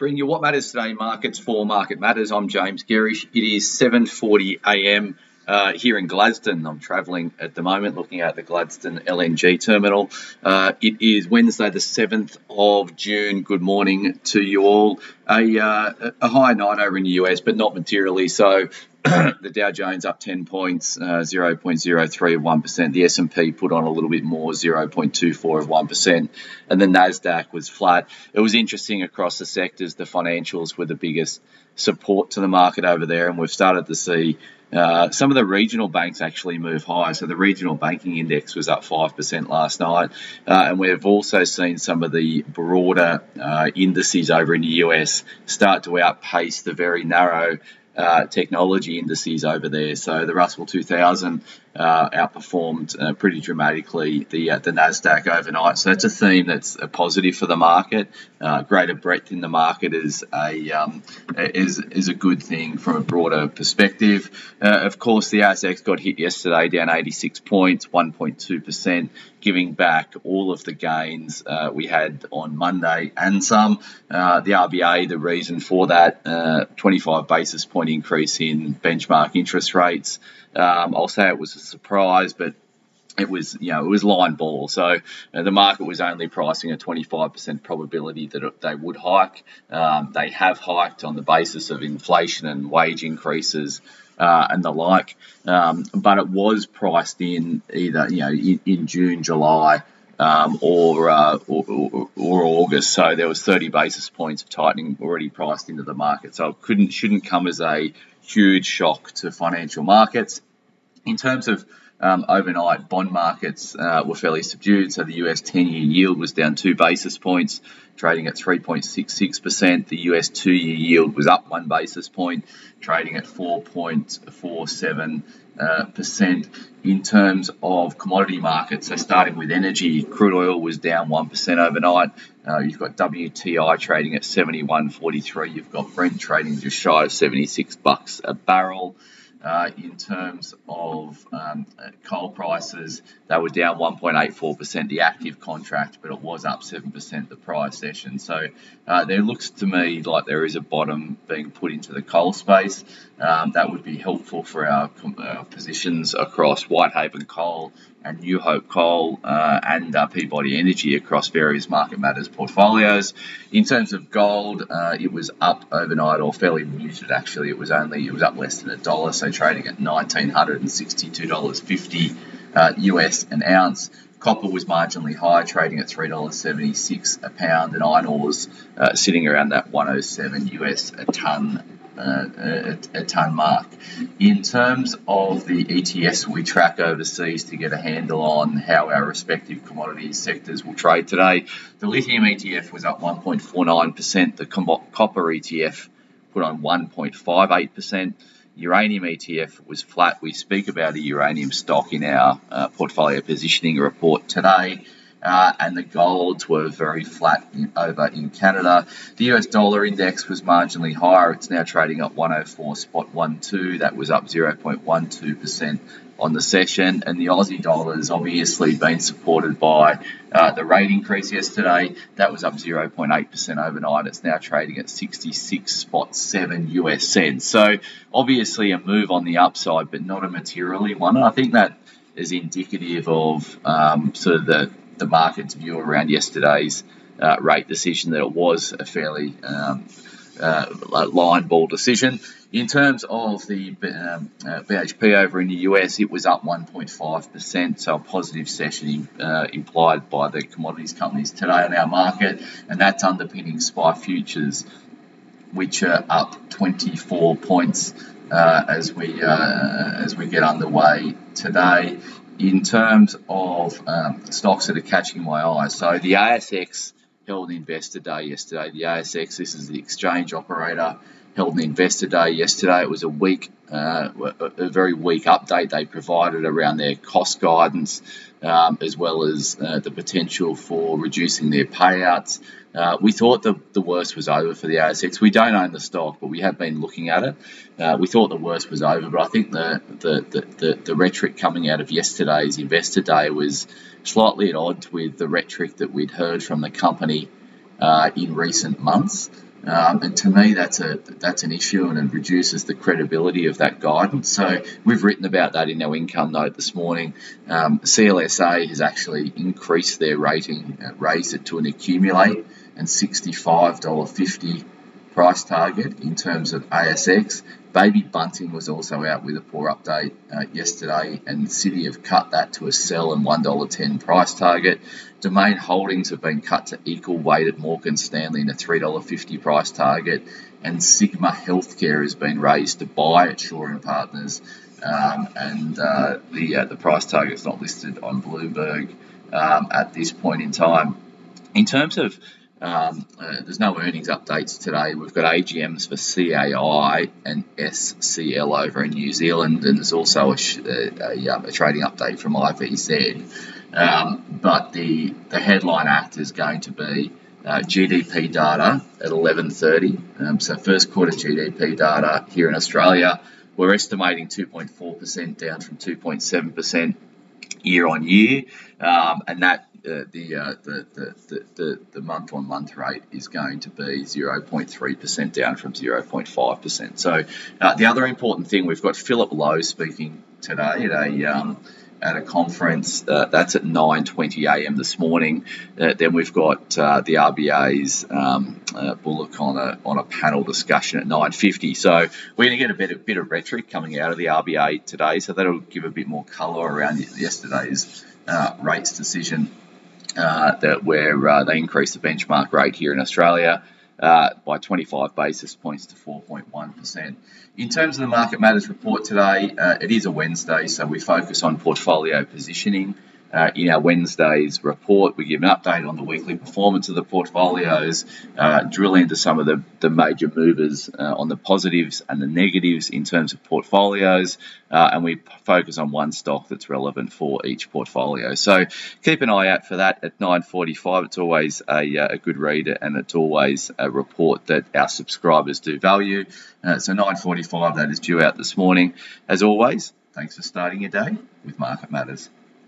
Bring you what matters today, markets for Market Matters. I'm James Gerrish. It is 7:40 a.m. Uh, here in Gladstone. I'm travelling at the moment, looking at the Gladstone LNG terminal. Uh, it is Wednesday, the 7th of June. Good morning to you all. A, uh, a high night over in the US, but not materially so. the Dow Jones up 10 points, uh, 0.03 of 1%. The S&P put on a little bit more, 0.24 of 1%. And the Nasdaq was flat. It was interesting across the sectors. The financials were the biggest support to the market over there, and we've started to see uh, some of the regional banks actually move higher. So the regional banking index was up 5% last night. Uh, and we've also seen some of the broader uh, indices over in the US start to outpace the very narrow uh, technology indices over there. So the Russell 2000 uh, outperformed uh, pretty dramatically the uh, the Nasdaq overnight. So that's a theme that's a positive for the market. Uh, greater breadth in the market is a um, is is a good thing from a broader perspective. Uh, of course, the ASX got hit yesterday, down 86 points, 1.2 percent, giving back all of the gains uh, we had on Monday and some. the RBA, the reason for that 25 basis point increase in benchmark interest rates. Um, I'll say it was a surprise, but it was you know it was line ball. So the market was only pricing a 25% probability that they would hike. Um, they have hiked on the basis of inflation and wage increases. Uh, and the like, um, but it was priced in either you know in, in June, July, um, or, uh, or, or, or, August. So there was 30 basis points of tightening already priced into the market. So it couldn't shouldn't come as a huge shock to financial markets. In terms of um, overnight bond markets uh, were fairly subdued. So the US 10 year yield was down two basis points, trading at 3.66%. The US two year yield was up one basis point, trading at 4.47%. Uh, in terms of commodity markets. So, starting with energy, crude oil was down 1% overnight. Uh, you've got WTI trading at 71.43. You've got Brent trading just shy of 76 bucks a barrel. Uh, in terms of um, coal prices, they were down 1.84%, the active contract, but it was up 7% the prior session. So uh, there looks to me like there is a bottom being put into the coal space. Um, that would be helpful for our, our, positions across Whitehaven Coal and New Hope Coal uh, and uh, Peabody Energy across various market matters portfolios. In terms of gold, uh, it was up overnight or fairly muted actually. It was only it was up less than a dollar, so trading at nineteen hundred and sixty-two dollars fifty US uh, an ounce. Copper was marginally higher, trading at three dollars seventy-six a pound, and iron ores uh, sitting around that one hundred seven US a ton uh, a, a ton mark. In terms of the ETFs we track overseas to get a handle on how our respective commodity sectors will trade today, the lithium ETF was up 1.49%, the copper ETF put on 1.58%. Uranium ETF was flat. We speak about a uranium stock in our uh, portfolio positioning report today uh, and the golds were very flat in, over in Canada. The US dollar index was marginally higher. It's now trading at 104 spot 12. That was up 0.12% on the session, and the Aussie dollar has obviously been supported by uh, the rate increase yesterday. That was up 0.8% overnight. It's now trading at 66 spot 7 US cents. So obviously a move on the upside, but not a materially one. And I think that is indicative of um, sort of the the market's view around yesterday's uh, rate decision that it was a fairly um, uh, line ball decision. In terms of the um, uh, BHP over in the US, it was up 1.5%, so a positive session uh, implied by the commodities companies today on our market, and that's underpinning SPI futures, which are up 24 points uh, as we uh, as we get underway today in terms of um, stocks that are catching my eye. So the ASX held investor day yesterday. The ASX, this is the exchange operator, held an investor day yesterday. It was a weak, uh, a very weak update they provided around their cost guidance, um, as well as uh, the potential for reducing their payouts. Uh, we thought the, the worst was over for the ASX. We don't own the stock, but we have been looking at it. Uh, we thought the worst was over, but I think the, the, the, the, the rhetoric coming out of yesterday's investor day was slightly at odds with the rhetoric that we'd heard from the company uh, in recent months. Um, and to me, that's a that's an issue, and it reduces the credibility of that guidance. So we've written about that in our income note this morning. Um, CLSA has actually increased their rating, uh, raised it to an accumulate and $65.50 price target in terms of ASX. Baby Bunting was also out with a poor update uh, yesterday, and Citi have cut that to a sell and $1.10 price target. Domain Holdings have been cut to equal weight at Morgan Stanley and a $3.50 price target, and Sigma Healthcare has been raised to buy at Shaw and Partners, um, and uh, the uh, the price target is not listed on Bloomberg um, at this point in time. In terms of um, uh, there's no earnings updates today. We've got AGMs for CAI and SCL over in New Zealand, and there's also a, a, a, um, a trading update from IVZ. Um, but the the headline act is going to be uh, GDP data at 11:30. Um, so first quarter GDP data here in Australia, we're estimating 2.4% down from 2.7% year on year, um, and that the, uh, the, the, the, the month on month rate is going to be 0.3% down from 0.5%. So, uh, the other important thing, we've got Philip Lowe speaking today at a um, at a conference. Uh, that's at 9:20 a.m. this morning. Uh, then we've got uh, the RBA's um, uh, Bullock on a on a panel discussion at 9:50. So we're going to get a bit, a bit of rhetoric coming out of the RBA today. So that'll give a bit more colour around yesterday's rates decision. Uh, that where they increased the benchmark rate here in Australia uh, by 25 basis points to 4.1%. In terms of the Market Matters report today, uh, it is a Wednesday, so we focus on portfolio positioning. Uh, in our Wednesday's report, we give an update on the weekly performance of the portfolios, uh, drill into some of the, the major movers uh, on the positives and the negatives in terms of portfolios, uh, and we focus on one stock that's relevant for each portfolio. So keep an eye out for that at 9:45. It's always a, uh, a good read, and it's always a report that our subscribers do value. Uh, so 9:45 that is due out this morning. As always, thanks for starting your day with Market Matters.